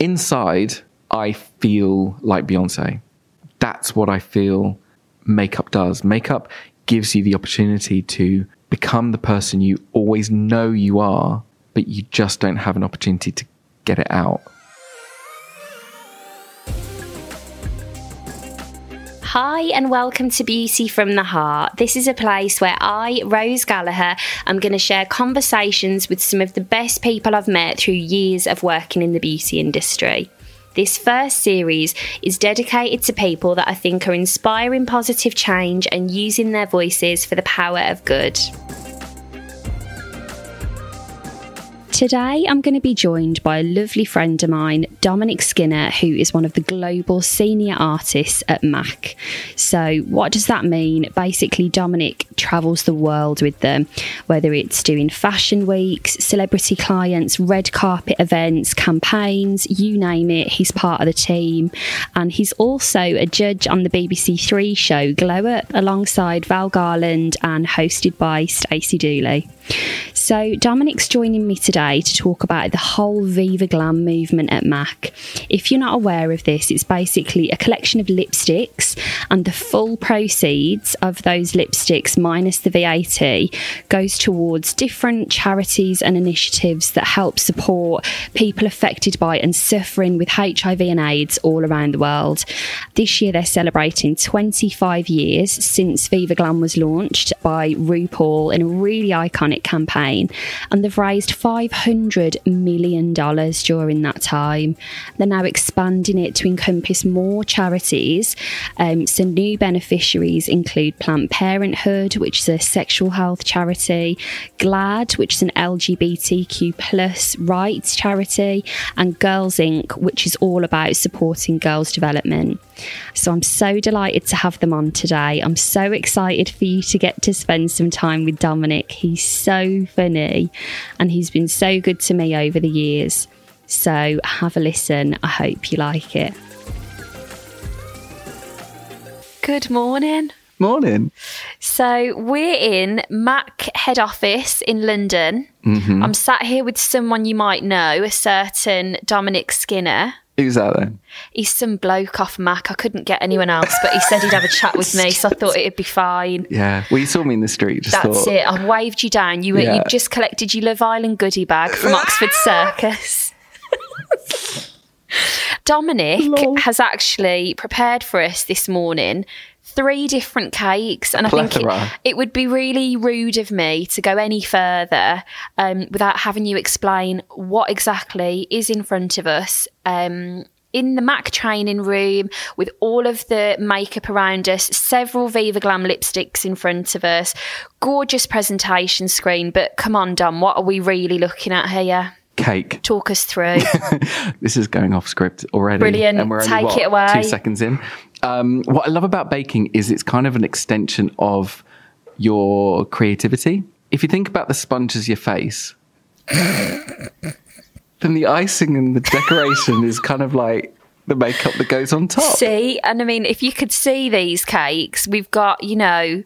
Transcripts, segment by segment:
inside, I feel like Beyonce. That's what I feel makeup does. Makeup gives you the opportunity to become the person you always know you are, but you just don't have an opportunity to get it out. Hi, and welcome to Beauty from the Heart. This is a place where I, Rose Gallagher, am going to share conversations with some of the best people I've met through years of working in the beauty industry. This first series is dedicated to people that I think are inspiring positive change and using their voices for the power of good. Today, I'm going to be joined by a lovely friend of mine, Dominic Skinner, who is one of the global senior artists at MAC. So, what does that mean? Basically, Dominic travels the world with them, whether it's doing fashion weeks, celebrity clients, red carpet events, campaigns, you name it, he's part of the team. And he's also a judge on the BBC Three show Glow Up alongside Val Garland and hosted by Stacey Dooley. So, Dominic's joining me today to talk about the whole Viva Glam movement at MAC. If you're not aware of this, it's basically a collection of lipsticks, and the full proceeds of those lipsticks, minus the VAT, goes towards different charities and initiatives that help support people affected by and suffering with HIV and AIDS all around the world. This year, they're celebrating 25 years since Viva Glam was launched by RuPaul in a really iconic campaign, and they've raised $500 million during that time. They're now expanding it to encompass more charities. Um, so, new beneficiaries include Planned Parenthood, which is a sexual health charity, GLAAD, which is an LGBTQ plus rights charity, and Girls Inc., which is all about supporting girls' development. So I'm so delighted to have them on today. I'm so excited for you to get to spend some time with Dominic. He's so funny and he's been so good to me over the years. So have a listen. I hope you like it. Good morning. Morning. So we're in Mac head office in London. Mm-hmm. I'm sat here with someone you might know, a certain Dominic Skinner. Who's that then? He's some bloke off Mac. I couldn't get anyone else, but he said he'd have a chat with me, so I thought it'd be fine. Yeah. Well, you saw me in the street. Just That's thought, it. I waved you down. You were Yeah. you just collected your Love Island goodie bag from Oxford Circus. Dominic has actually prepared for us this morning three different cakes, and I think it, it would be really rude of me to go any further um, without having you explain what exactly is in front of us. Um, in the Mac training room with all of the makeup around us, several Viva Glam lipsticks in front of us, gorgeous presentation screen. But come on, Dom, what are we really looking at here? Cake. Talk us through. This is going off script already. Brilliant. And we're only, Take what, it away. Two seconds in. Um, what I love about baking is it's kind of an extension of your creativity. If you think about the sponge as your face, then the icing and the decoration is kind of like the makeup that goes on top. see, and I mean, if you could see these cakes, we've got, you know,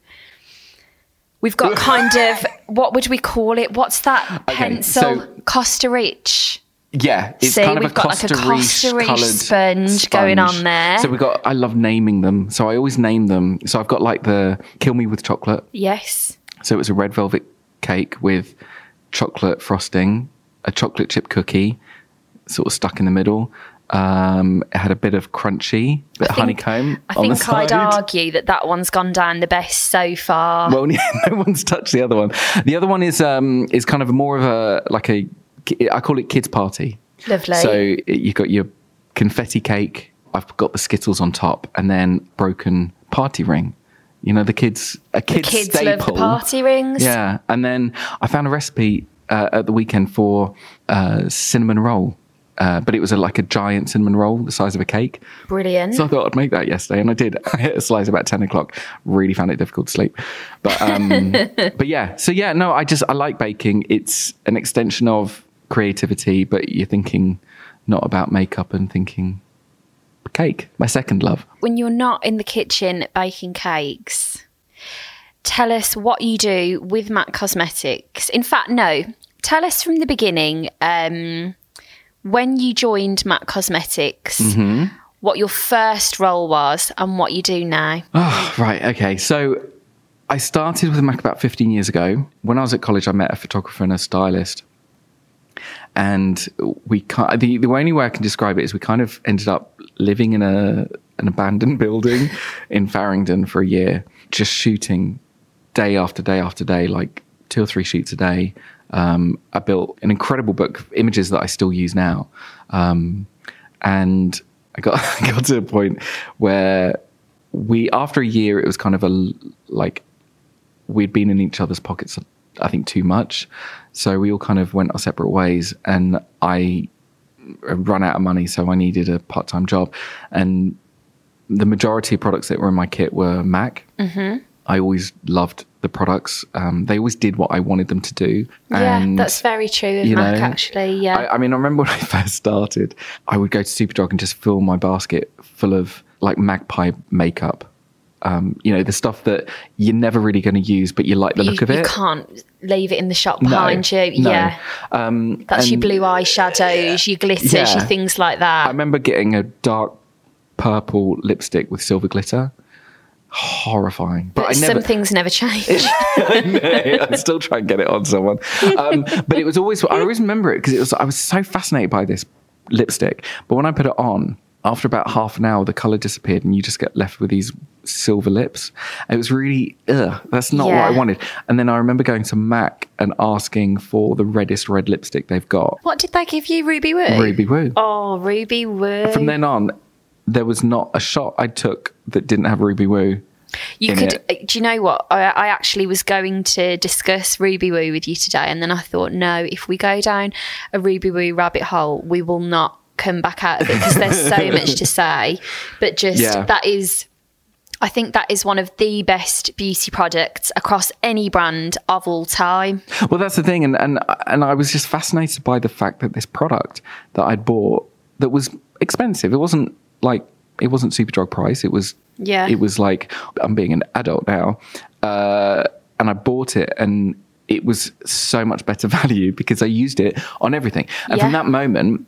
we've got kind of what would we call it? What's that Okay, pencil? so- Costa Rich. Yeah, it's See, kind of we've a got like a Costa Costa Riche sponge going on there. So we got. I love naming them, so I always name them. So I've got like the "Kill Me with Chocolate." Yes. So it was a red velvet cake with chocolate frosting, a chocolate chip cookie, sort of stuck in the middle. Um, it had a bit of crunchy, bit of honeycomb I on the think I'd argue that that one's gone down the best so far. Well, no one's touched the other one. The other one is um is kind of more of a like a I call it kids party. Lovely. So you've got your confetti cake. I've got the Skittles on top, and then broken party ring. You know the kids a the kids, kids staple. love the party rings. Yeah, and then I found a recipe uh, at the weekend for uh, cinnamon roll, uh, but it was a, like a giant cinnamon roll the size of a cake. Brilliant. So I thought I'd make that yesterday, and I did. I hit a slice about ten o'clock. Really found it difficult to sleep, but um, but yeah. So yeah, no, I just I like baking. It's an extension of creativity, but you're thinking not about makeup and thinking cake. My second love. when you're not in the kitchen baking cakes, tell us what you do with Mac Cosmetics. In fact, no, tell us from the beginning um, when you joined Mac Cosmetics, Mm-hmm. what your first role was and what you do now. Oh, right. Okay. So I started with Mac about 15 years ago. When I was at college, I met a photographer and a stylist. And we kind the, the only way I can describe it is we kind of ended up living in a an abandoned building in Farringdon for a year, just shooting day after day after day, like two or three shoots a day. Um, I built an incredible book of images that I still use now. Um, and I got I got to a point where we after a year it was kind of a like we'd been in each other's pockets I think too much. So we all kind of went our separate ways and I run out of money so I needed a part-time job and the majority of products that were in my kit were Mac. Mm-hmm. I always loved the products. Um, they always did what I wanted them to do. yeah, that's very true of you Mac, know, actually. Yeah. I, I mean, I remember when I first started, I would go to Superdrug and just fill my basket full of like magpie makeup. Um, you know, the stuff that you're never really going to use, but you like the you, look of you it. You can't leave it in the shop No, behind you. no. Yeah. Um, That's your blue eyeshadows, your glitters, Yeah. your things like that. I remember getting a dark purple lipstick with silver glitter. Horrifying. But, But never. some things never change. I know. I still try and get it on someone. Um, but it was always, I always remember it because it was, I was so fascinated by this lipstick. But when I put it on, after about half an hour, the color disappeared and you just get left with these silver lips. It was really, ugh, that's not what I wanted. And then I remember going to MAC and asking for the reddest red lipstick they've got. what did they give you, Ruby Woo? Ruby Woo. Oh, Ruby Woo. From then on, there was not a shot I took that didn't have Ruby Woo. You could. it. Uh, do you know what? I, I actually was going to discuss Ruby Woo with you today, and then I thought, no, if we go down a Ruby Woo rabbit hole, we will not come back out of it because there's so much to say. But just Yeah. that is. I think that is one of the best beauty products across any brand of all time. Well, that's the thing, and and and I was just fascinated by the fact that this product that I'd bought that was expensive. It wasn't like it wasn't Superdrug price. It was Yeah. It was like I'm being an adult now, uh, and I bought it, and it was so much better value because I used it on everything. And from that moment,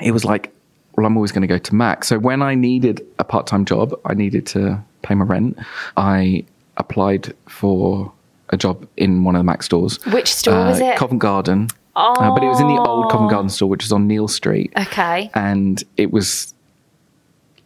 it was like, well, I'm always going to go to Mac. So when I needed a part time job, I needed to pay my rent. I applied for a job in one of the Mac stores. Which store Uh, was it? Covent Garden. Uh, but it was in the old Covent Garden store, which is on Neal Street. Okay. And it was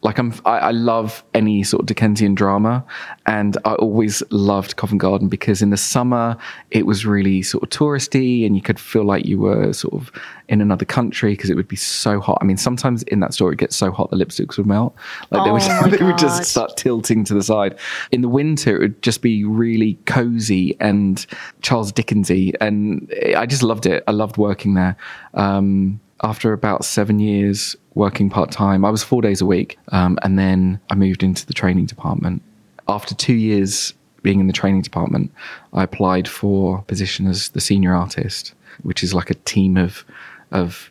like I'm, I, I love any sort of Dickensian drama, and I always loved Covent Garden because in the summer it was really sort of touristy, and you could feel like you were sort of in another country because it would be so hot. I mean, sometimes in that store it gets so hot the lipsticks would melt, like they would, Oh they would just start tilting to the side. In the winter, it would just be really cozy and Charles Dickensy, and I just loved it. I loved working there. Um, after about seven years working part time, I was four days a week, um, and then I moved into the training department. After two years being in the training department, I applied for a position as the senior artist, which is like a team of of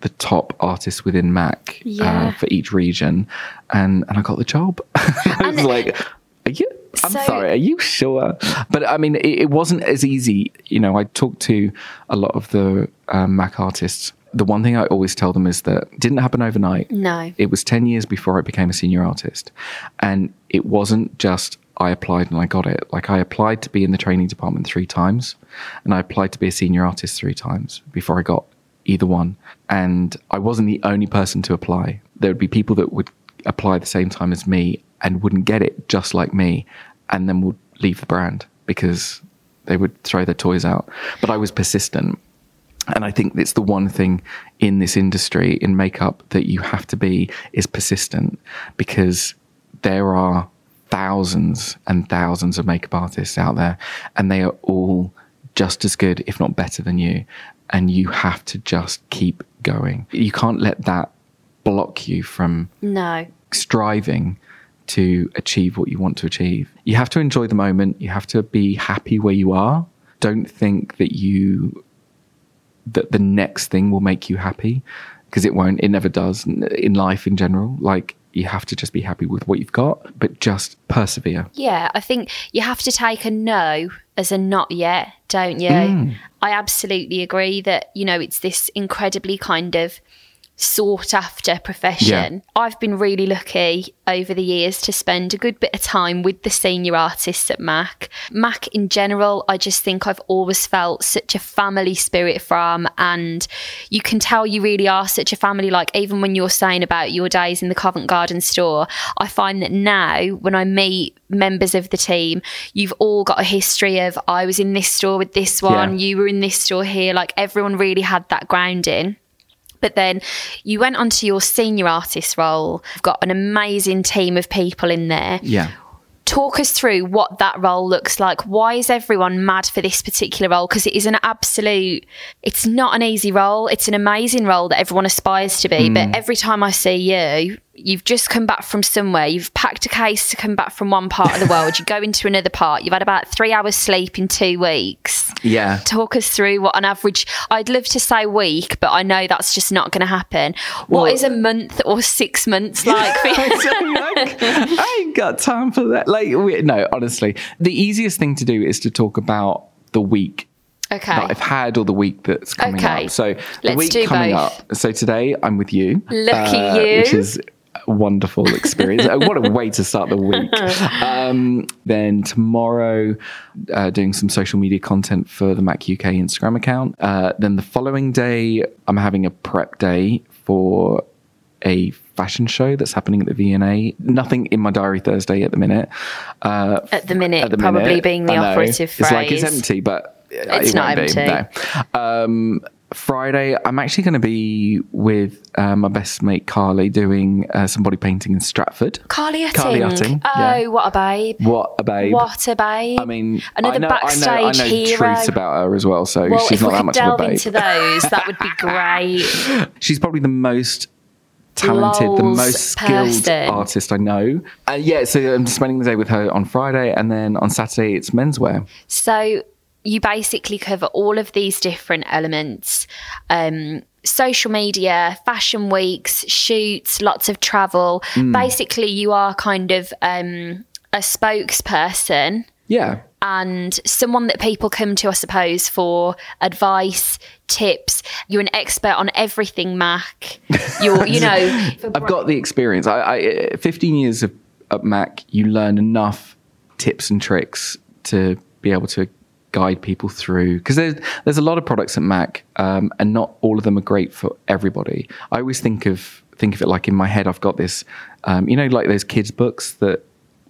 the top artists within Mac Yeah. uh, for each region, and and I got the job. I was like, "Are you?" I'm So- sorry. Are you sure? But I mean, it, it wasn't as easy. You know, I talked to a lot of the um, Mac artists. The one thing I always tell them is that it didn't happen overnight. No. It was 10 years before I became a senior artist. And it wasn't just I applied and I got it. Like I applied to be in the training department three times and I applied to be a senior artist three times before I got either one. And I wasn't the only person to apply. There would be people that would apply the same time as me and wouldn't get it just like me and then would leave the brand because they would throw their toys out. But I was persistent. And I think it's the one thing in this industry, in makeup, that you have to be is persistent because there are thousands and thousands of makeup artists out there and they are all just as good, if not better than you. And you have to just keep going. You can't let that block you from No. striving to achieve what you want to achieve. You have to enjoy the moment. You have to be happy where you are. Don't think that you that the next thing will make you happy because it won't. It never does in life in general. Like you have to just be happy with what you've got, but just persevere. Yeah, I think you have to take a no as a not yet, don't you? Mm. I absolutely agree that, you know, it's this incredibly kind of sought after profession. I've been really lucky over the years to spend a good bit of time with the senior artists at Mac. Mac in general, I just think I've always felt such a family spirit from, and you can tell you really are such a family. Like, even when you're saying about your days in the Covent Garden store, I find that now when I meet members of the team, you've all got a history of I was in this store with this one, Yeah. you were in this store here. Like, everyone really had that grounding. But then you went on to your senior artist role. You've got an amazing team of people in there. Yeah. Talk us through what that role looks like. Why is everyone mad for this particular role? Because it is an absolute, it's not an easy role. It's an amazing role that everyone aspires to be. But mm. every time I see you, you've just come back from somewhere. You've packed a case to come back from one part of the world. You go into another part. You've had about three hours sleep in two weeks Yeah. talk us through what an average i'd love to say week but i know that's just not going to happen what Well- is a month or six months like for you? like, I ain't got time for that. Like, we, no, honestly, the easiest thing to do is to talk about the week okay that I've had or the week that's coming Okay. up. So the Let's week do coming both. up. So today I'm with you. uh, Lucky you. Which is wonderful experience. Uh, what a way to start the week. Um, then tomorrow, uh, doing some social media content for the Mac UK Instagram account. Uh, then the following day, I'm having a prep day for a fashion show that's happening at the V&A. Nothing in my diary Thursday at the minute. Uh, at the minute at the probably minute. being the operative phrase It's like it's empty, but It's it not won't be, empty. no. Um, Friday, I'm actually going to be with uh, my best mate Carly doing uh, some body painting in Stratford. carly Utting. Carly Utting, oh yeah. what a babe What a babe! what a babe I mean, another I know, backstage I know, I know hero truths about her as well, so well she's not that much of a babe. into those that would be great She's probably the most talented, the most skilled person. artist I know. And yeah, so I'm spending the day with her on Friday, and then on Saturday it's menswear. So you basically cover all of these different elements um, social media, fashion weeks, shoots, lots of travel. Hmm. Basically, you are kind of um, a spokesperson Yeah, and someone that people come to, I suppose, for advice, tips. You're an expert on everything, Mac. You're, you know, I've got the experience. I, I 15 years of, at Mac, you learn enough tips and tricks to be able to guide people through because there's there's a lot of products at Mac, um, and not all of them are great for everybody. I always think of think of it like in my head. I've got this, um, you know, like those kids books that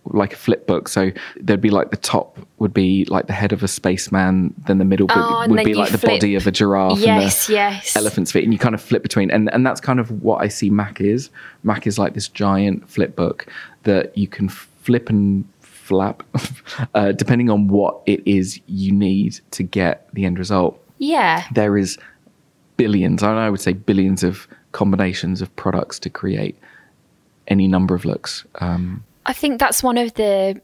like a flip book. So there'd be like the top would be like the head of a spaceman, then the middle Oh, would be like the flip. body of a giraffe. Yes, and the yes. Elephant's feet, and you kind of flip between, and and that's kind of what I see Mac is. Mac is like this giant flip book that you can flip and flap, uh, depending on what it is you need to get the end result. yeah. There is billions, and I would say billions of combinations of products to create any number of looks. Um, I think that's one of the,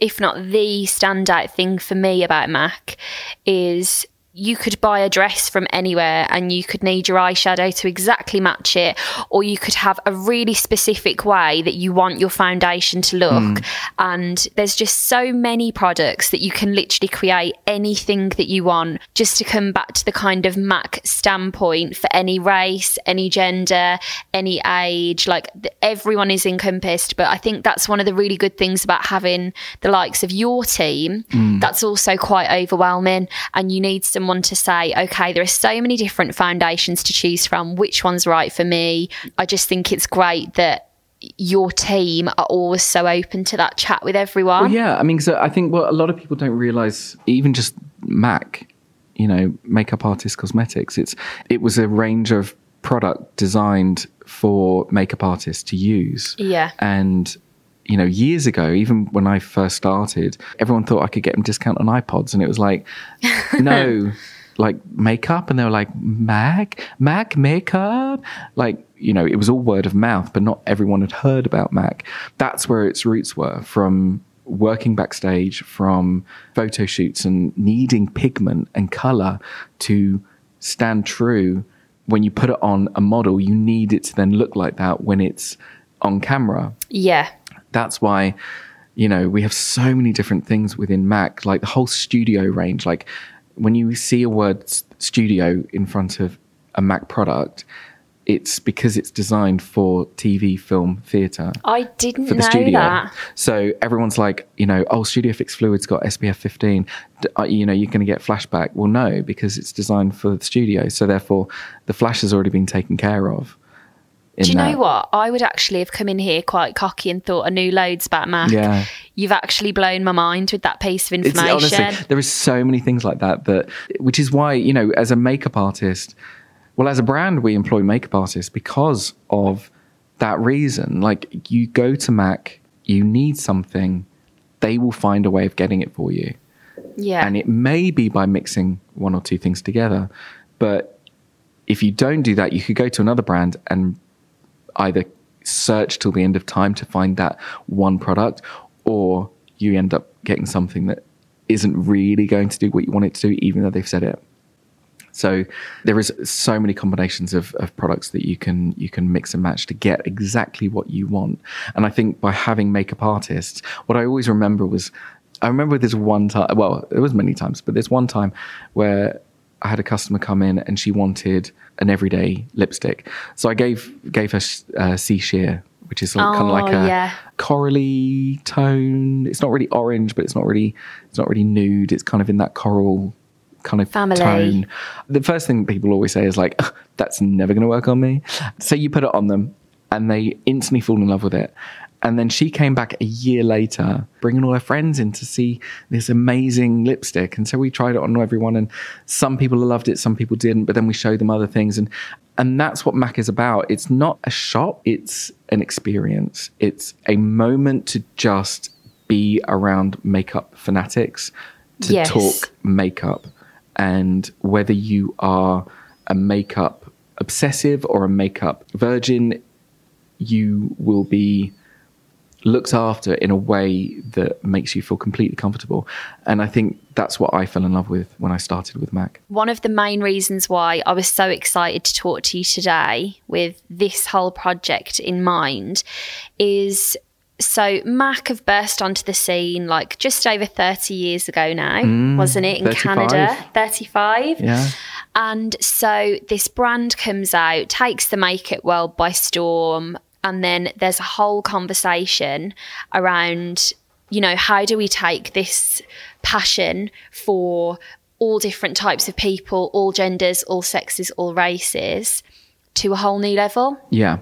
if not the standout thing for me about Mac, is you could buy a dress from anywhere and you could need your eyeshadow to exactly match it, or you could have a really specific way that you want your foundation to look. Mm. And there's just so many products that you can literally create anything that you want. Just to come back to the kind of Mac standpoint for any race, any gender, any age, like everyone is encompassed. But I think that's one of the really good things about having the likes of your team. Mm. That's also quite overwhelming, and you need someone to say, okay, there are so many different foundations to choose from. Which one's right for me? I just think it's great that your team are always so open to that chat with everyone. Well, yeah, I mean, so I think what a lot of people don't realize, even just Mac, you know, makeup artist cosmetics, it's it was a range of product designed for makeup artists to use. Yeah. and you know, years ago, even when I first started, everyone thought I could get them discount on iPods, and it was like, no. Like makeup, and they were like Mac, Mac makeup. Like you know, it was all word of mouth, but not everyone had heard about Mac. That's where its roots were from working backstage, from photo shoots, and needing pigment and color to stand true. When you put it on a model, you need it to then look like that when it's on camera. Yeah. That's why, you know, we have so many different things within Mac, like the whole studio range. Like when you see a word studio in front of a Mac product, it's because it's designed for TV, film, theatre I didn't for the know studio. that. So everyone's like, you know, oh, Studio Fix Fluid's got SPF 15. D- uh, You know, you're going to get flashback. Well, no, because it's designed for the studio. So therefore, the flash has already been taken care of. Do you know what? I would actually have come in here quite cocky and thought I knew loads about Mac. Yeah. You've actually blown my mind with that piece of It's information. honestly, there is so many things like that that, which is why you know, as a makeup artist, well, as a brand, we employ makeup artists because of that reason. Like, you go to Mac, you need something, they will find a way of getting it for you, yeah. and it may be by mixing one or two things together, but if you don't do that, you could go to another brand and either search till the end of time to find that one product, or you end up getting something that isn't really going to do what you want it to do, even though they've said it. So there is so many combinations of, of products that you can you can mix and match to get exactly what you want. And I think by having makeup artists, what I always remember was I remember this one time. Well, it was many times, but there's one time where I had a customer come in and she wanted an everyday lipstick. So I gave gave her uh, See Sheer, which is sort of, kind of Oh, like a yeah. corally tone. It's not really orange, but it's not really it's not really nude. It's kind of in that coral kind of Family. tone. The first thing people always say is like, "That's never going to work on me." So you put it on them, and they instantly fall in love with it. And then she came back a year later, bringing all her friends in to see this amazing lipstick. And so we tried it on everyone, and some people loved it, some people didn't. But then we showed them other things, and and that's what Mac is about. It's not a shop; it's an experience. It's a moment to just be around makeup fanatics, to Yes. talk makeup, and whether you are a makeup obsessive or a makeup virgin, you will be looked after in a way that makes you feel completely comfortable. And I think that's what I fell in love with when I started with Mac. One of the main reasons why I was so excited to talk to you today with this whole project in mind is so Mac have burst onto the scene like just over 30 years ago now, mm, wasn't it, in 35. Canada? 35. Yeah. And so this brand comes out, takes the makeup world by storm, and then there's a whole conversation around, you know, how do we take this passion for all different types of people, all genders, all sexes, all races to a whole new level? Yeah.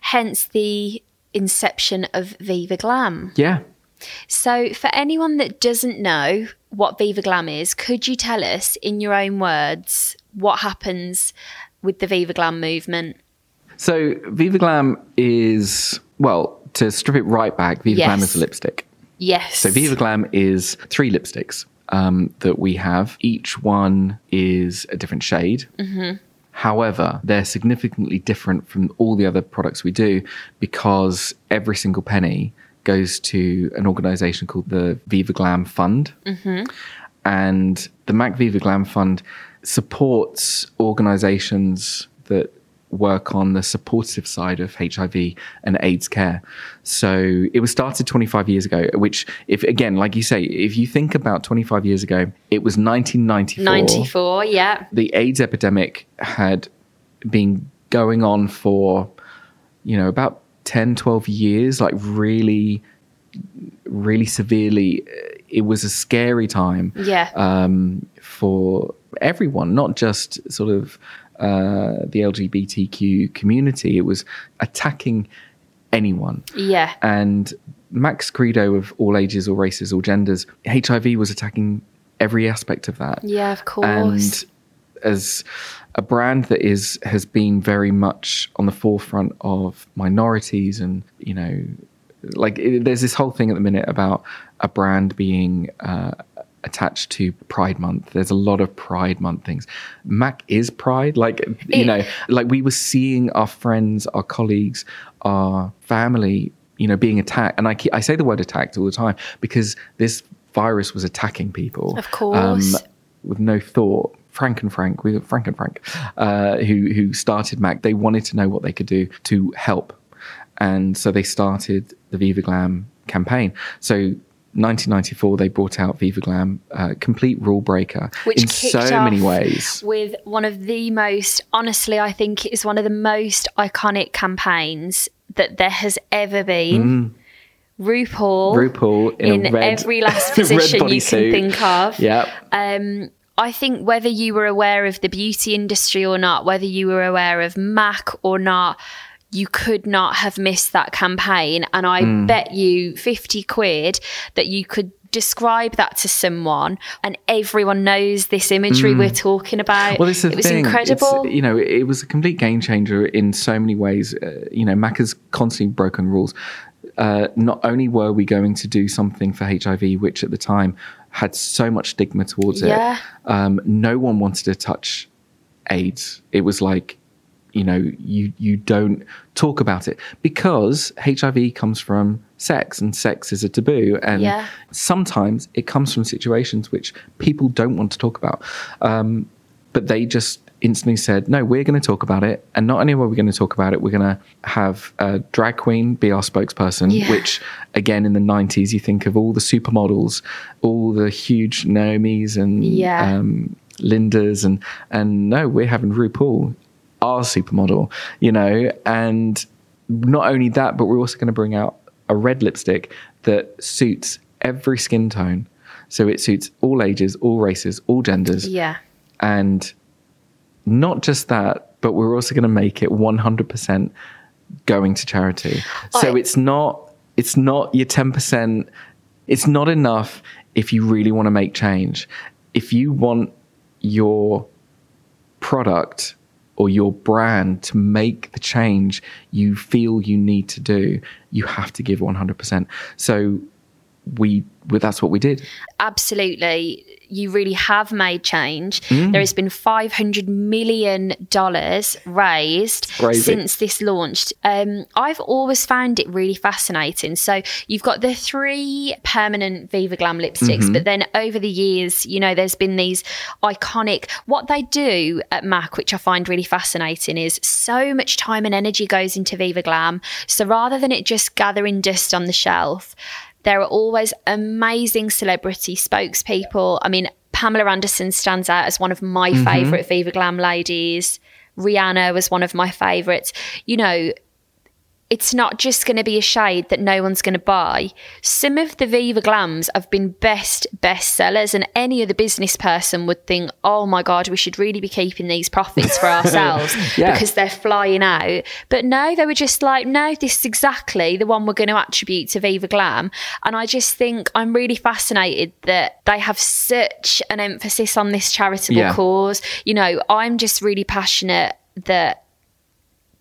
Hence the inception of Viva Glam. Yeah. So, for anyone that doesn't know what Viva Glam is, could you tell us in your own words what happens with the Viva Glam movement? So Viva Glam is, well, to strip it right back, Viva Glam is a lipstick. Yes. So Viva Glam is three lipsticks um, that we have. Each one is a different shade. However, they're significantly different from all the other products we do because every single penny goes to an organization called the Viva Glam Fund. And the Mac Viva Glam Fund supports organizations that work on the supportive side of HIV and AIDS care. So it was started 25 years ago, which, if again, like you say, if you think about 25 years ago, it was 1994 94, yeah. the AIDS epidemic had been going on for, you know, about 10, 12 years, like really, really severely. It was a scary time Yeah. um, for everyone, not just sort of uh, the LGBTQ community. It was attacking anyone. yeah. And Mac's Credo of all ages, all races, all genders, HIV was attacking every aspect of that Yeah, of course. and as a brand that is has been very much on the forefront of minorities and you know like it, there's this whole thing at the minute about a brand being uh, attached to pride month there's a lot of pride month things mac is pride like you know like we were seeing our friends our colleagues our family you know being attacked and i keep, i say the word attacked all the time because this virus was attacking people Of course. with no thought. Frank and Frank, we Frank and Frank, uh, who who started Mac. They wanted to know what they could do to help, and so they started the Viva Glam campaign. So 1994, they brought out Viva Glam, uh, complete rule breaker Which in so many ways. with one of the most, honestly, I think it is one of the most iconic campaigns that there has ever been. RuPaul, Mm. RuPaul in, in a red, every last position you can think of. Yep. Um, I think whether you were aware of the beauty industry or not, whether you were aware of Mac or not, you could not have missed that campaign. And I Hmm. bet you 50 quid that you could describe that to someone and everyone knows this imagery we're talking about. Well, the it was thing. incredible. It's, you know, it was a complete game changer in so many ways. Uh, you know, Mac has constantly broken rules. Uh, not only were we going to do something for HIV, which at the time had so much stigma towards Yeah. it, um, no one wanted to touch AIDS. It was like, you know, you you don't talk about it because HIV comes from sex, and sex is a taboo, and Yeah. sometimes it comes from situations which people don't want to talk about. Um, but they just instantly said, no, we're going to talk about it. And not only are we going to talk about it, we're going to have a drag queen be our spokesperson, Yeah. which again, in the 90s, you think of all the supermodels, all the huge Naomi's and Yeah. um, Linda's, and, and no, we're having RuPaul, our supermodel, you know, and not only that, but we're also going to bring out a red lipstick that suits every skin tone. So it suits all ages, all races, all genders yeah. and not just that but we're also going to make it 100% going to charity oh, so it's not it's not your 10% it's not enough if you really want to make change if you want your product or your brand to make the change you feel you need to do you have to give 100% so we well, that's what we did. Absolutely. You really have made change. Mm. there has been 500 million dollars raised since this launched. Um, i've always found it really fascinating. So you've got the three permanent viva glam lipsticks Mm-hmm. but then over the years you know there's been these iconic what they do at mac which i find really fascinating is so much time and energy goes into viva glam. So rather than it just gathering dust on the shelf there are always amazing celebrity spokespeople. I mean, Pamela Anderson stands out as one of my mm-hmm. favourite Viva Glam ladies. Rihanna was one of my favourites. You know, it's not just going to be a shade that no one's going to buy. Some of the Viva Glams have been best best sellers, and any other business person would think, "Oh my god, we should really be keeping these profits for ourselves Yeah. because they're flying out." But no, they were just like, "No, this is exactly the one we're going to attribute to Viva Glam." And I just think I'm really fascinated that they have such an emphasis on this charitable Yeah. cause. You know, I'm just really passionate that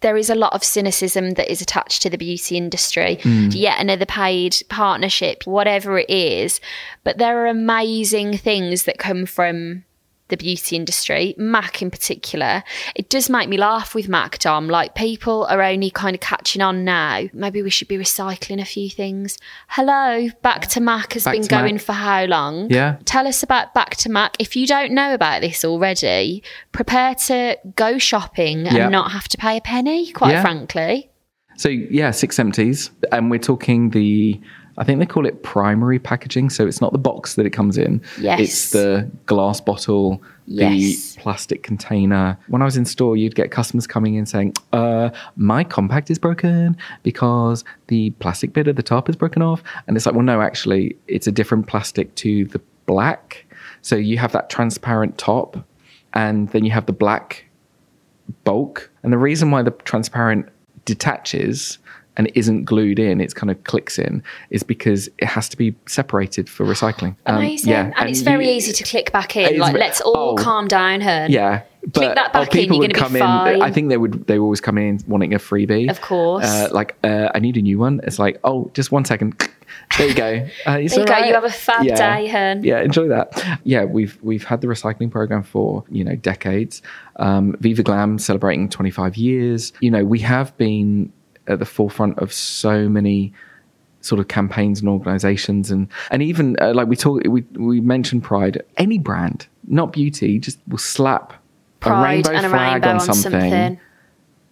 there is a lot of cynicism that is attached to the beauty industry. Mm. Yet another paid partnership, whatever it is. But there are amazing things that come from the beauty industry, Mac in particular. It does make me laugh with Mac, Dom. Like people are only kind of catching on now. Maybe we should be recycling a few things. Hello, Back to Mac has Back been going Mac. for how long? Yeah. Tell us about Back to Mac. If you don't know about this already, prepare to go shopping and not have to pay a penny, quite Yeah. frankly. So yeah, six empties, and we're talking the. I think they call it primary packaging. So it's not the box that it comes in. Yes. It's the glass bottle, Yes. the plastic container. When I was in store, you'd get customers coming in saying, uh, "My compact is broken because the plastic bit at the top is broken off." And it's like, well, no, actually, it's a different plastic to the black. So you have that transparent top, and then you have the black bulk. And the reason why the transparent detaches and it isn't glued in, it's kind of clicks in, is because it has to be separated for recycling. Um, Amazing. and, it's very easy to click back in. Like, let's all oh. calm down, Hearn. Yeah. But that oh, back in, people you're would come be in. fine. I think they would. They always come in wanting a freebie. Of course. Uh, like uh, I need a new one. It's like oh, just one second. There you go. Uh, There you go. You have a fab yeah. day, Hearn. Yeah, enjoy that. Yeah, we've we've had the recycling program for you know decades. Um, Viva Glam celebrating 25 years. You know, we have been at the forefront of so many sort of campaigns and organizations and and even uh, like we talk we we mentioned pride any brand not beauty just will slap a rainbow and a flag rainbow on on something, something.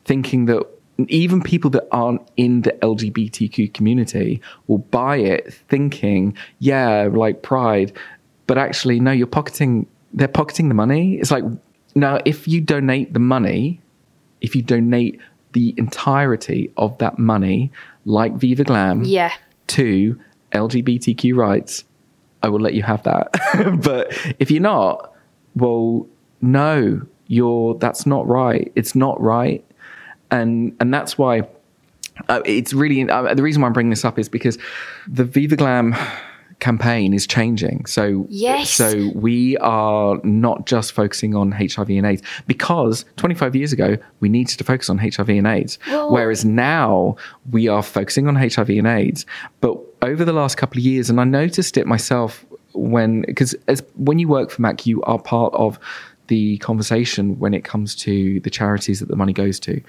thinking that even people that aren't in the LGBTQ community will buy it thinking, yeah, like pride. But actually, no, you're pocketing, they're pocketing the money. It's like, now, if you donate the money, if you donate the entirety of that money, like Viva Glam, Yeah. to LGBTQ rights, I will let you have that. but if you're not, well, no, you're that's not right. It's not right, and and that's why uh, it's really uh, the reason why I'm bringing this up is because the Viva Glam campaign is changing. So Yes. so we are not just focusing on HIV and AIDS because 25 years ago we needed to focus on HIV and AIDS, Well- whereas now we are focusing on HIV and AIDS. But over the last couple of years, and I noticed it myself when because as when you work for Mac, you are part of the conversation when it comes to the charities that the money goes to.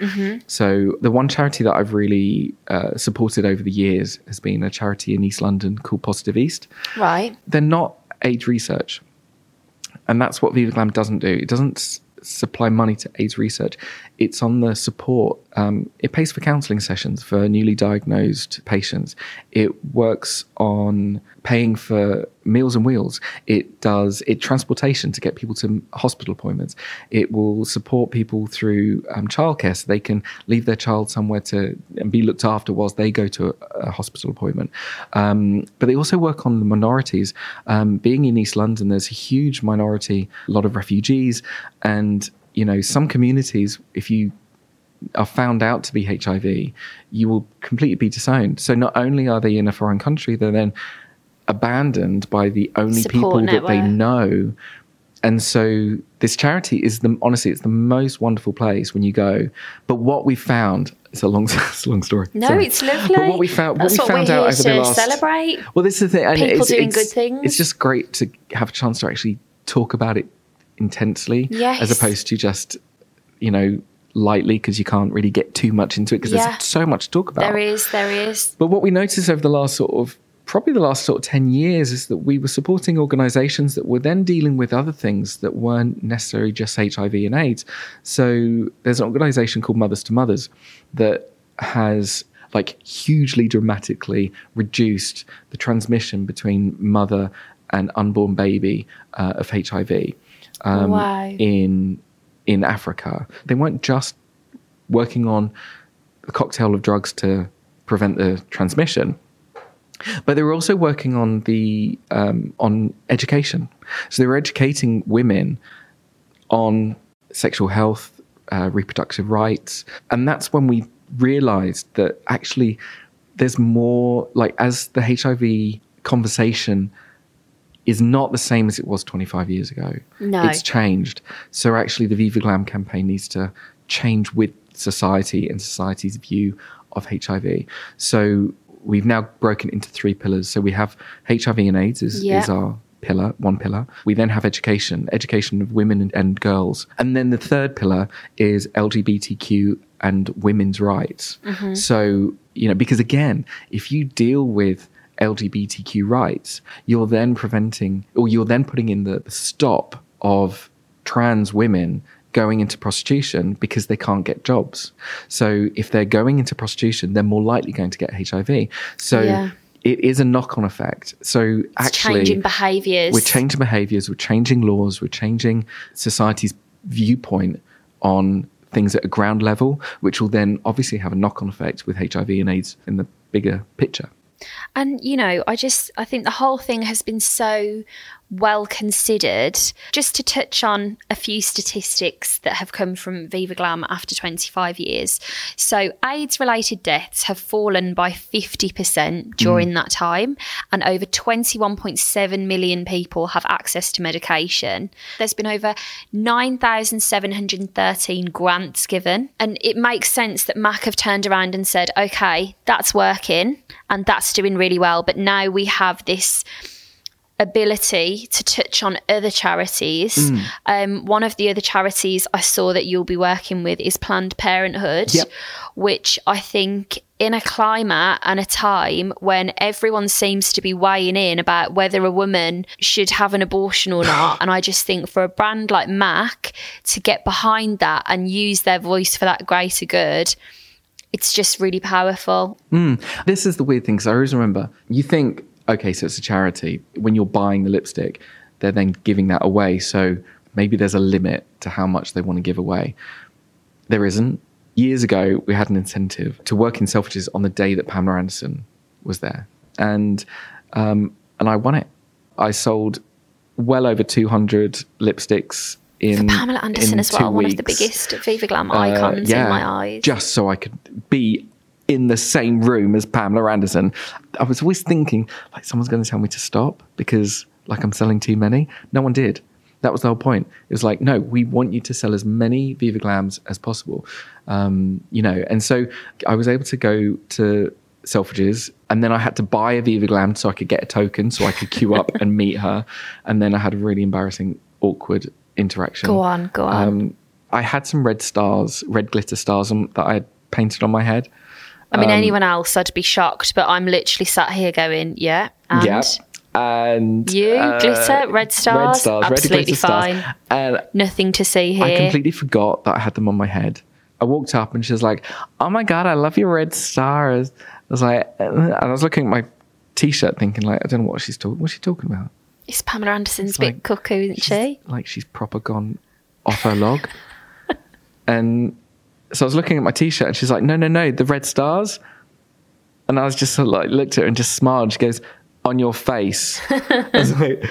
So the one charity that I've really uh, supported over the years has been a charity in East London called Positive East Right. they're not AIDS research. And that's what Viva Glam doesn't do. It doesn't s- supply money to AIDS research. It's on the support. Um, it pays for counselling sessions for newly diagnosed patients. It works on paying for meals and wheels. It does it transportation to get people to hospital appointments. It will support people through um, childcare so they can leave their child somewhere to and be looked after whilst they go to a, a hospital appointment. Um, but they also work on the minorities. Um, being in East London, there's a huge minority, a lot of refugees, and you know some communities. If you are found out to be HIV, you will completely be disowned. So not only are they in a foreign country, they're then abandoned by the only Support people that they know. And so this charity is the honestly, it's the most wonderful place when you go. But what we found, it's a long, it's a long story. No, Sorry. it's lovely. But what we found, That's what we found out over the last celebrate. Well, this is the thing. and People it's, doing it's- good things. It's just great to have a chance to actually talk about it intensely, Yes. as opposed to just you know lightly because you can't really get too much into it because Yeah. there's so much to talk about. There is, there is. But what we noticed over the last sort of probably the last sort of 10 years is that we were supporting organizations that were then dealing with other things that weren't necessarily just HIV and AIDS. So there's an organization called Mothers to Mothers that has like hugely dramatically reduced the transmission between mother and unborn baby uh, of HIV um, Wow. in in Africa. They weren't just working on a cocktail of drugs to prevent the transmission. But they were also working on the um, on education. So they were educating women on sexual health, uh, reproductive rights, and that's when we realised that actually there's more. Like as the HIV conversation is not the same as it was 25 years ago. No. It's changed. So actually, the Viva Glam campaign needs to change with society and society's view of HIV. So we've now broken into three pillars. So we have HIV and AIDS is, Yeah. is our pillar, one pillar. We then have education, education of women and, and girls. And then the third pillar is LGBTQ and women's rights. Mm-hmm. So, you know, because again, if you deal with LGBTQ rights, you're then preventing or you're then putting in the stop of trans women going into prostitution because they can't get jobs. So if they're going into prostitution, they're more likely going to get HIV. So Yeah. it is a knock-on effect. So It's actually changing behaviours. we're changing behaviors, we're changing laws, we're changing society's viewpoint on things at a ground level, which will then obviously have a knock on effect with HIV and AIDS in the bigger picture. And, you know, I just, I think the whole thing has been so well considered. Just to touch on a few statistics that have come from Viva Glam after 25 years. So, AIDS related deaths have fallen by 50% during mm. that time, and over 21.7 million people have access to medication. There's been over 9,713 grants given, and it makes sense that MAC have turned around and said, okay, that's working and that's doing really well, but now we have this ability to touch on other charities. Um, one of the other charities I saw that you'll be working with is Planned Parenthood, Yep. which I think in a climate and a time when everyone seems to be weighing in about whether a woman should have an abortion or not. and I just think for a brand like Mac to get behind that and use their voice for that greater good it's just really powerful. This is the weird thing because I always remember you think, okay, so it's a charity. When you're buying the lipstick, they're then giving that away. So maybe there's a limit to how much they want to give away. There isn't. Years ago, we had an incentive to work in Selfridges on the day that Pamela Anderson was there, and um, and I won it. I sold well over 200 lipsticks in Pamela Anderson in as well, one of the biggest Viva Glam Uh, icons yeah, in my eyes. Just so I could be in the same room as Pamela Anderson. I was always thinking, like, someone's going to tell me to stop because, like, I'm selling too many. No one did. That was the whole point. It was like, no, we want you to sell as many Viva Glams as possible. Um, you know, and so I was able to go to Selfridges and then I had to buy a Viva Glam so I could get a token so I could queue up and meet her. And then I had a really embarrassing, awkward interaction. Go on, go on. Um, I had some red stars, red glitter stars on, that I had painted on my head. I mean, um, anyone else, I'd be shocked, but I'm literally sat here going, yeah. And yeah. And You, uh, glitter, red stars, red stars, red absolutely stars. fine. And nothing to see here. I completely forgot that I had them on my head. I walked up and she was like, "Oh my god, I love your red stars." I was like, and I was looking at my t-shirt, thinking like, I don't know what she's talking. What's she talking about? It's Pamela Anderson's It's bit cuckoo, isn't she? Like she's proper gone off her log. and so I was looking at my t-shirt, and she's like, "No, no, no, the red stars." And I was just sort of like looked at her and just smiled. She goes, "On your face." I was like,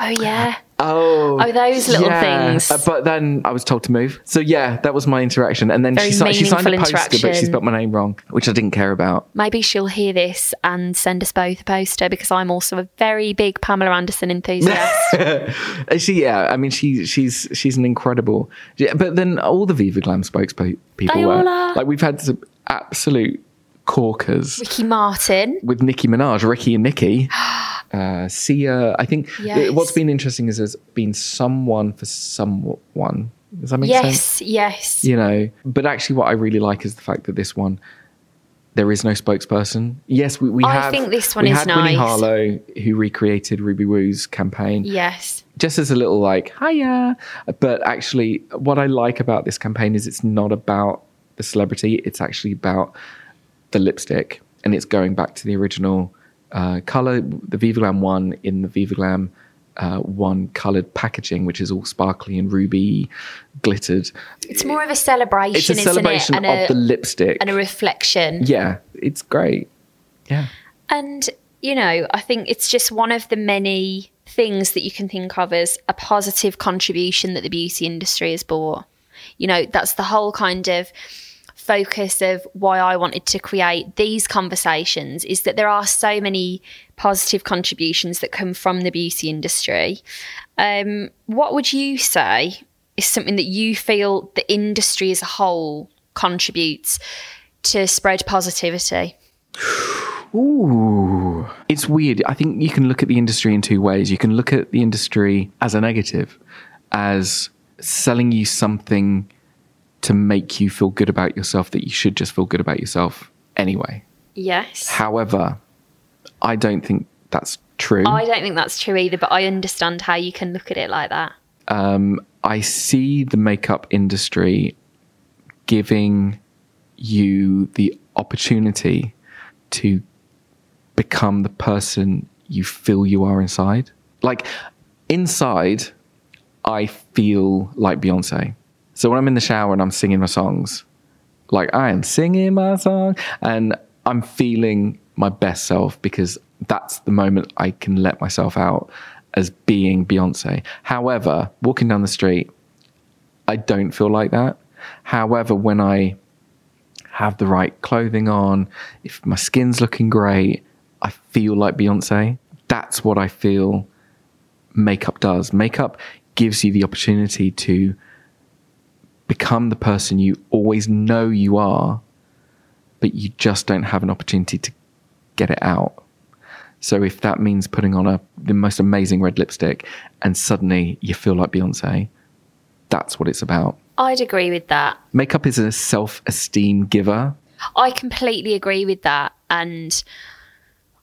Oh, yeah. Oh, Oh, those little things. Uh, but then I was told to move. So yeah, that was my interaction. And then Very she, si- she signed a poster, but she spelled my name wrong, which I didn't care about. Maybe she'll hear this and send us both a poster because I'm also a very big Pamela Anderson enthusiast. She, yeah, I mean, she, she's she's an incredible. yeah, But then all the Viva Glam spokespeople They were like we've had some absolute corkers Ricky Martin. with Nicki Minaj, Ricky and Nicki. Uh, Sia, I think Yes. what's been interesting is there's been someone for someone. Does that make sense? Yes, yes. you know but actually what i really like is the fact that this one there is no spokesperson yes we, we I have think this one we is had winnie nice. harlow who recreated ruby woo's campaign Yes. just as a little like hiya but actually what i like about this campaign is it's not about the celebrity it's actually about the lipstick and it's going back to the original uh, color the viva glam one in the viva glam uh, one colored packaging which is all sparkly and ruby glittered It's more of a celebration, it's a isn't celebration it? Of a, the lipstick. and a reflection. yeah, it's great. Yeah. And, you know, I think it's just one of the many things that you can think of as a positive contribution that the beauty industry has brought. You know, that's the whole kind of focus of why I wanted to create these conversations is that there are so many positive contributions that come from the beauty industry. Um, what would you say is something that you feel the industry as a whole contributes to spread positivity? Ooh. It's weird. I think you can look at the industry in two ways. You can look at the industry as a negative, as selling you something to make you feel good about yourself that you should just feel good about yourself anyway. Yes. However, I don't think that's true. I don't think that's true either, but I understand how you can look at it like that. um, I see the makeup industry giving you the opportunity to become the person you feel you are inside. Like inside, I feel like Beyonce. So when I'm in the shower and I'm singing my songs, like I am singing my song and I'm feeling my best self because that's the moment I can let myself out as being Beyonce. However, walking down the street, I don't feel like that. However, when I have the right clothing on, if my skin's looking great, I feel like Beyonce. That's what I feel makeup does. Makeup gives you the opportunity to become the person you always know you are, but you just don't have an opportunity to get it out. So if that means putting on a the most amazing red lipstick and suddenly you feel like Beyonce, that's what it's about. I'd agree with that. Makeup is a self-esteem giver. I completely agree with that. And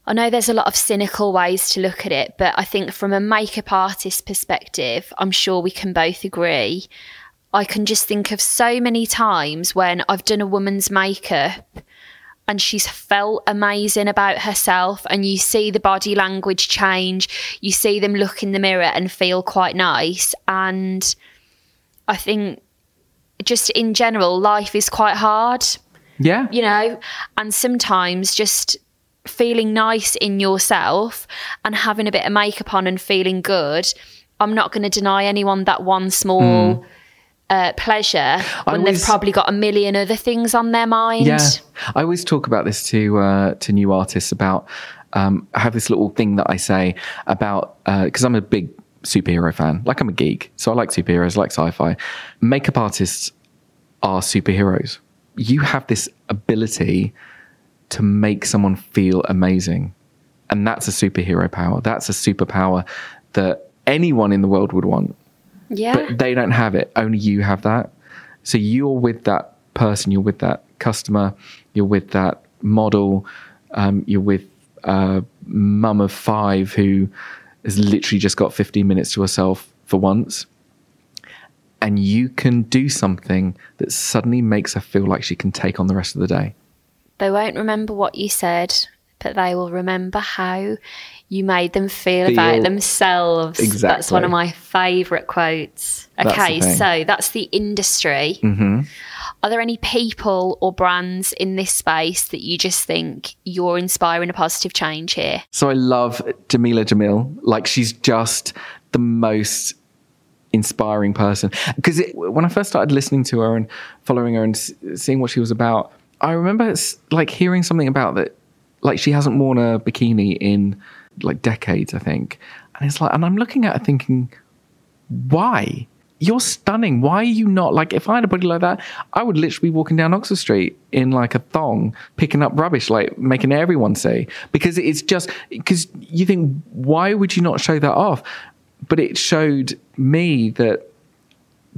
I know there's a lot of cynical ways to look at it, but I think from a makeup artist perspective, I'm sure we can both agree. I can just think of so many times when I've done a woman's makeup and she's felt amazing about herself and you see the body language change you see them look in the mirror and feel quite nice. And i think just in general life is quite hard. Yeah. you know and sometimes just feeling nice in yourself and having a bit of makeup on and feeling good i'm not going to deny anyone that one small mm. Uh, pleasure when always- they've probably got a million other things on their mind Yeah, I always talk about this to uh, to new artists about. Um, I have this little thing that I say about because I'm a big superhero fan. Like I'm a geek, so I like superheroes, I like sci-fi. Makeup artists are superheroes. You have this ability to make someone feel amazing, and that's a superhero power. That's a superpower that anyone in the world would want yeah but they don't have it. Only you have that. So you're with that person, you're with that customer, you're with that model, um, you're with a mum of five who has literally just got 15 minutes to herself for once. And you can do something that suddenly makes her feel like she can take on the rest of the day. They won't remember what you said, but they will remember how you made them feel, Feel- about themselves. Exactly. That's one of my favourite quotes. Okay, thing. so that's the industry. hmm Are there any people or brands in this space that you just think you're inspiring a positive change here? So I love Jamila Jamil. Like she's just the most inspiring person. Because when I first started listening to her and following her and s- seeing what she was about, I remember like hearing something about that. Like she hasn't worn a bikini in like decades, I think. And it's like, and I'm looking at her thinking, why? You're stunning. Why are you not like? If I had a body like that, I would literally be walking down Oxford Street in like a thong, picking up rubbish, like making everyone say. Because it's just because you think, why would you not show that off? But it showed me that it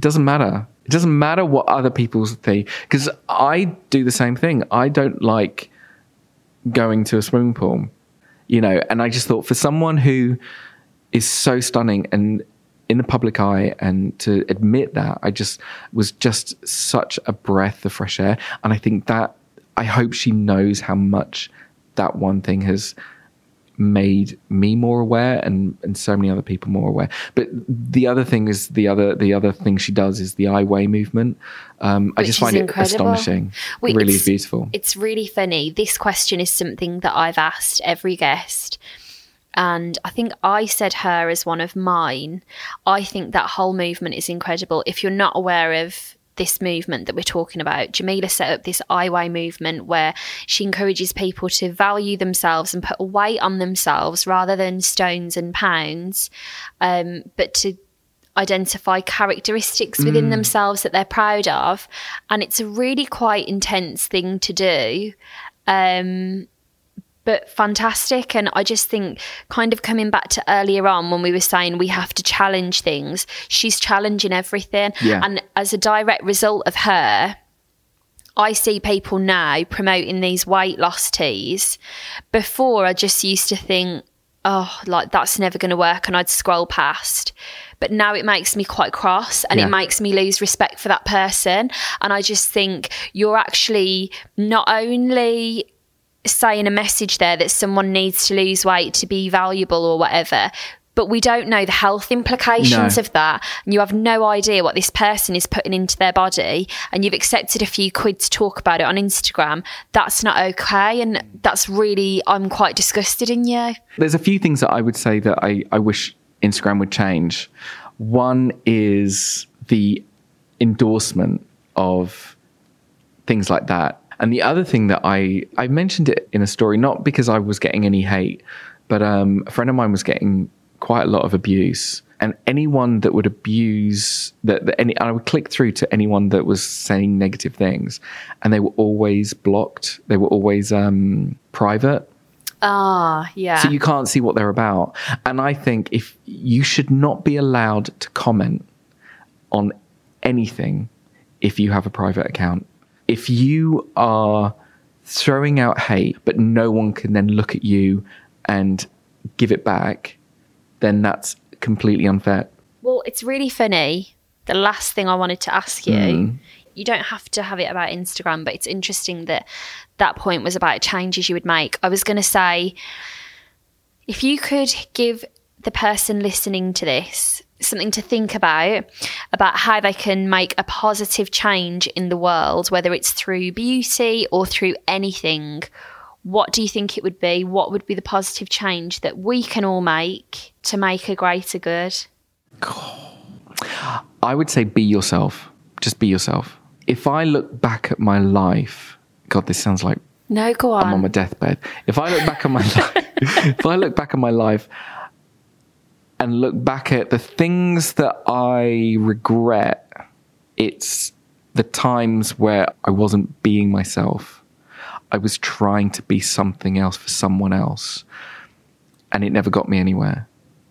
doesn't matter. It doesn't matter what other people think. Because I do the same thing. I don't like going to a swimming pool, you know. And I just thought for someone who is so stunning and in the public eye, and to admit that, I just was just such a breath of fresh air. And I think that I hope she knows how much that one thing has made me more aware and and so many other people more aware but the other thing is the other the other thing she does is the I Weigh movement um i just find it astonishing Well, it really is beautiful It's really funny. This question is something that I've asked every guest. And I think I said her as one of mine. I think that whole movement is incredible. If you're not aware of this movement that we're talking about, Jamila set up this I Weigh movement where she encourages people to value themselves and put a weight on themselves rather than stones and pounds, um, but to identify characteristics within themselves that they're proud of. And it's a really quite intense thing to do. Um, but fantastic. And I just think, kind of coming back to earlier on when we were saying we have to challenge things, she's challenging everything. Yeah. And as a direct result of her, I see people now promoting these weight loss teas. Before, I just used to think, oh, like that's never going to work, and I'd scroll past. But now it makes me quite cross and Yeah. it makes me lose respect for that person. And I just think you're actually not only saying a message there that someone needs to lose weight to be valuable or whatever. But we don't know the health implications No. of that. And you have no idea what this person is putting into their body. And you've accepted a few quid to talk about it on Instagram. That's not okay. And that's really, I'm quite disgusted in you. there's a few things that i would say that i i wish instagram would change one is the endorsement of things like that. And the other thing that I I mentioned it in a story not because I was getting any hate, but um, a friend of mine was getting quite a lot of abuse. And anyone that would abuse that, that any, I would click through to anyone that was saying negative things, and they were always blocked. They were always um, private. Ah, yeah. So you can't see what they're about. And I think if you should not be allowed to comment on anything if you have a private account. If you are throwing out hate, but no one can then look at you and give it back, then that's completely unfair. Well, it's really funny the last thing I wanted to ask you. Hmm. You don't have to have it about Instagram, but it's interesting that that point was about changes you would make. I was going to say, if you could give the person listening to this something to think about about how they can make a positive change in the world, whether it's through beauty or through anything, what do you think it would be? What would be the positive change that we can all make to make a greater good? I would say be yourself. Just be yourself. If I look back at my life, God, this sounds like No, go on. I'm on my deathbed. If I look back on my life, if I look back on my life and look back at the things that I regret, it's the times where I wasn't being myself. I was trying to be something else for someone else, and it never got me anywhere.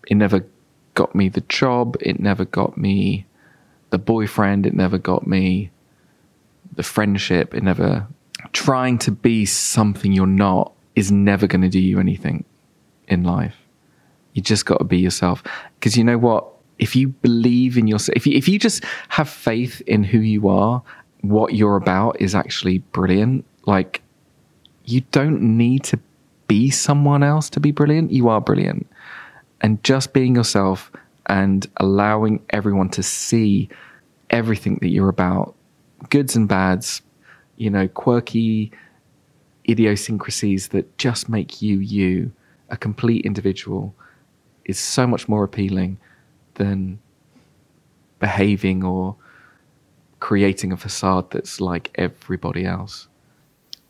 It never got me the job. It never got me the boyfriend. It never got me the friendship. It never. Trying to be something you're not is never going to do you anything in life. You just got to be yourself. Because you know what? If you believe in yourself, if you, if you just have faith in who you are, what you're about is actually brilliant. Like, you don't need to be someone else to be brilliant. You are brilliant. And just being yourself and allowing everyone to see everything that you're about, goods and bads, you know, quirky idiosyncrasies that just make you you, a complete individual, is so much more appealing than behaving or creating a facade that's like everybody else.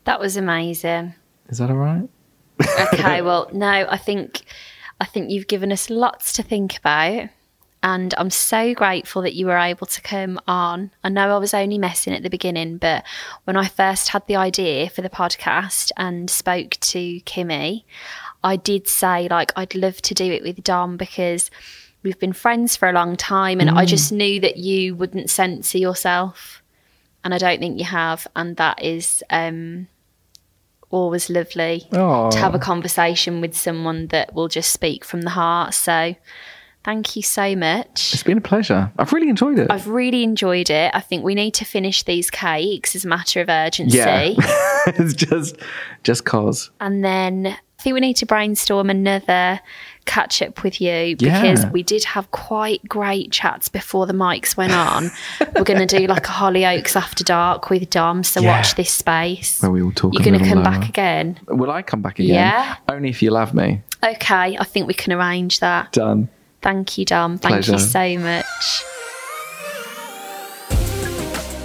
that was amazing. Is that all right? Okay, well, no, I think I think you've given us lots to think about. And I'm so grateful that you were able to come on. I know I was only messing at the beginning, but when I first had the idea for the podcast and spoke to Kimmy, I did say, like, I'd love to do it with Dom because we've been friends for a long time and I just knew that you wouldn't censor yourself. And I don't think you have. And that is um, always lovely Aw. to have a conversation with someone that will just speak from the heart. So thank you so much. It's been a pleasure. I've really enjoyed it. I've really enjoyed it. I think we need to finish these cakes as a matter of urgency. yeah. it's just just cause. And then I think we need to brainstorm another catch up with you because Yeah. we did have quite great chats before the mics went on. We're going to do like a Hollyoaks after dark with Dom. So Yeah. watch this space. Where we all talk You're going to come lower. back again. Will I come back again? Yeah. Only if you love me. Okay, I think we can arrange that. Done. Thank you, Dom. Thank you so much.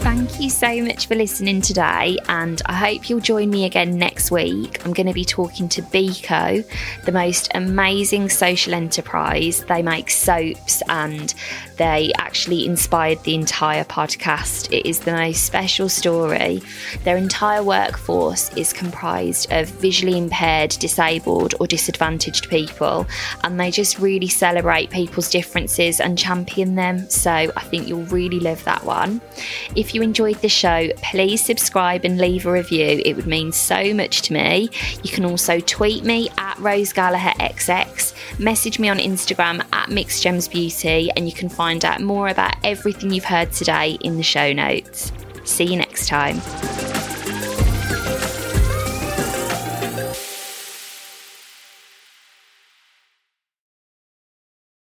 Thank you so much for listening today, and I hope you'll join me again next week. I'm going to be talking to Beco, the most amazing social enterprise. They make soaps and they actually inspired the entire podcast. It is the most special story. Their entire workforce is comprised of visually impaired, disabled, or disadvantaged people, and they just really celebrate people's differences and champion them. So I think you'll really love that one. If you enjoyed the show, please subscribe and leave a review. It would mean so much to me. You can also tweet me at Rose Gallagher XX, message me on Instagram at Mixed Gems Beauty, and you can find out more about everything you've heard today in the show notes. See you next time.